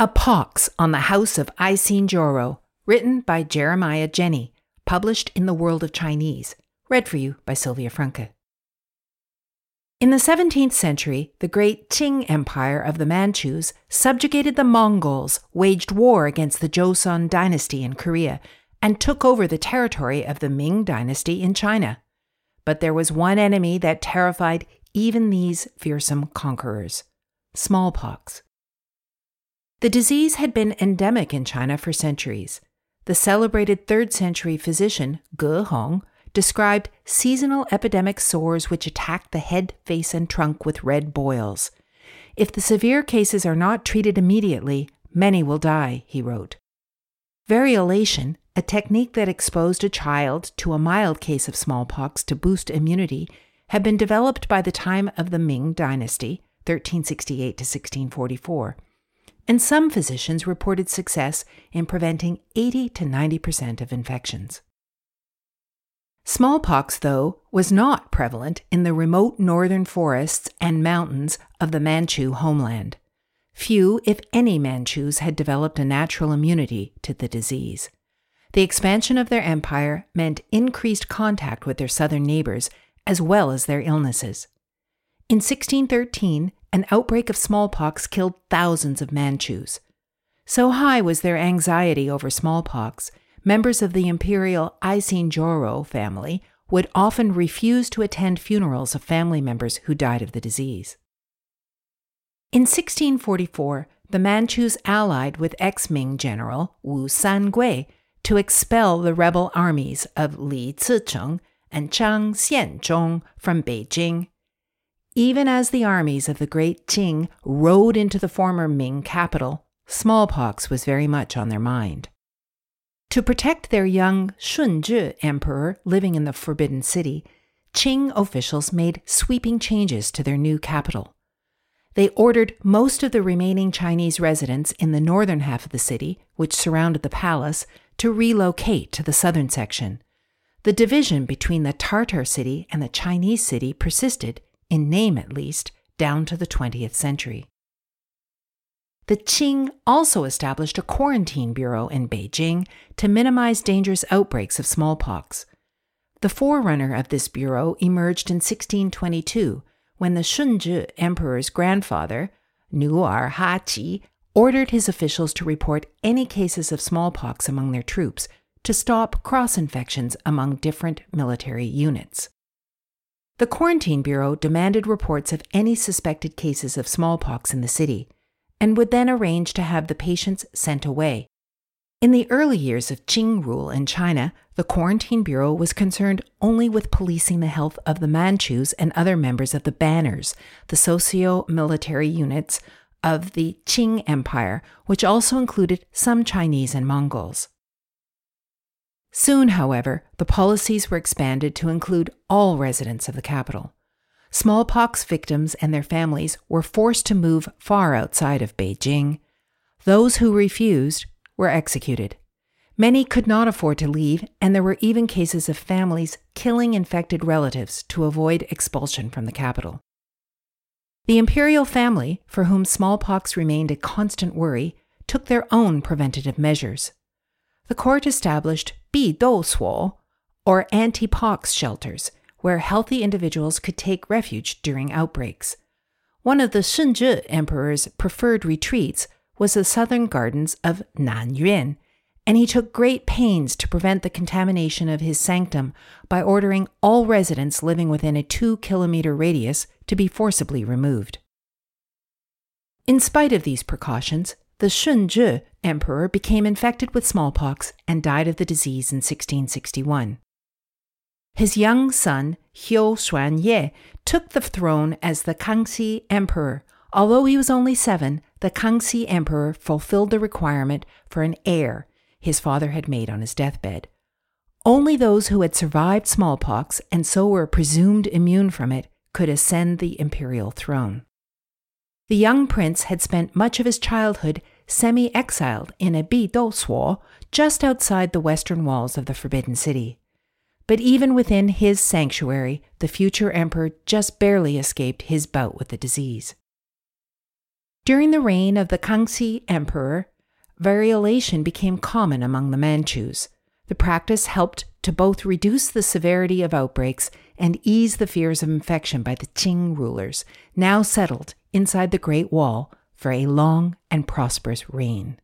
A Pox on the House of Aisin Gioro, written by Jeremiah Jenne, published in The World of Chinese, read for you by Sylvia Franke. In the 17th century, the great Qing Empire of the Manchus subjugated the Mongols, waged war against the Joseon dynasty in Korea, and took over the territory of the Ming dynasty in China. But there was one enemy that terrified even these fearsome conquerors smallpox. The disease had been endemic in China for centuries. The celebrated 3rd century physician Ge Hong described seasonal epidemic sores which attack the head, face, and trunk with red boils. If the severe cases are not treated immediately, many will die, he wrote. Variolation, a technique that exposed a child to a mild case of smallpox to boost immunity, had been developed by the time of the Ming Dynasty, 1368 to 1644 and some physicians reported success in preventing 80 to 90% of infections. Smallpox, though, was not prevalent in the remote northern forests and mountains of the Manchu homeland. Few, if any, Manchus had developed a natural immunity to the disease. The expansion of their empire meant increased contact with their southern neighbors as well as their illnesses. In 1613, an outbreak of smallpox killed thousands of Manchus. So high was their anxiety over smallpox, members of the imperial Gioro family would often refuse to attend funerals of family members who died of the disease. In 1644, the Manchus allied with ex Ming general Wu Sangui to expel the rebel armies of Li Zicheng and Zhang Xianzhong from Beijing even as the armies of the great Qing rode into the former Ming capital, smallpox was very much on their mind. To protect their young Shunzhi emperor living in the Forbidden City, Qing officials made sweeping changes to their new capital. They ordered most of the remaining Chinese residents in the northern half of the city, which surrounded the palace, to relocate to the southern section. The division between the Tartar city and the Chinese city persisted in name at least, down to the 20th century. The Qing also established a quarantine bureau in Beijing to minimize dangerous outbreaks of smallpox. The forerunner of this bureau emerged in 1622 when the Shunzhi emperor's grandfather, Nurhaci, ordered his officials to report any cases of smallpox among their troops to stop cross infections among different military units. The Quarantine Bureau demanded reports of any suspected cases of smallpox in the city and would then arrange to have the patients sent away. In the early years of Qing rule in China, the Quarantine Bureau was concerned only with policing the health of the Manchus and other members of the Banners, the socio military units of the Qing Empire, which also included some Chinese and Mongols. Soon, however, the policies were expanded to include all residents of the capital. Smallpox victims and their families were forced to move far outside of Beijing. Those who refused were executed. Many could not afford to leave, and there were even cases of families killing infected relatives to avoid expulsion from the capital. The imperial family, for whom smallpox remained a constant worry, took their own preventative measures. The court established Bi Suo, or anti pox shelters, where healthy individuals could take refuge during outbreaks. One of the Shunzhi emperor's preferred retreats was the southern gardens of Nanyuan, and he took great pains to prevent the contamination of his sanctum by ordering all residents living within a two kilometer radius to be forcibly removed. In spite of these precautions, the Shunzhi emperor became infected with smallpox and died of the disease in 1661. His young son, Hiu Xuanye, took the throne as the Kangxi emperor, Although he was only seven, the Kangxi emperor fulfilled the requirement for an heir his father had made on his deathbed. Only those who had survived smallpox and so were presumed immune from it could ascend the imperial throne. The young prince had spent much of his childhood semi exiled in a Bidou Suo just outside the western walls of the Forbidden City. But even within his sanctuary, the future emperor just barely escaped his bout with the disease. During the reign of the Kangxi emperor, variolation became common among the Manchus. The practice helped to both reduce the severity of outbreaks and ease the fears of infection by the Qing rulers, now settled inside the Great Wall for a long and prosperous reign.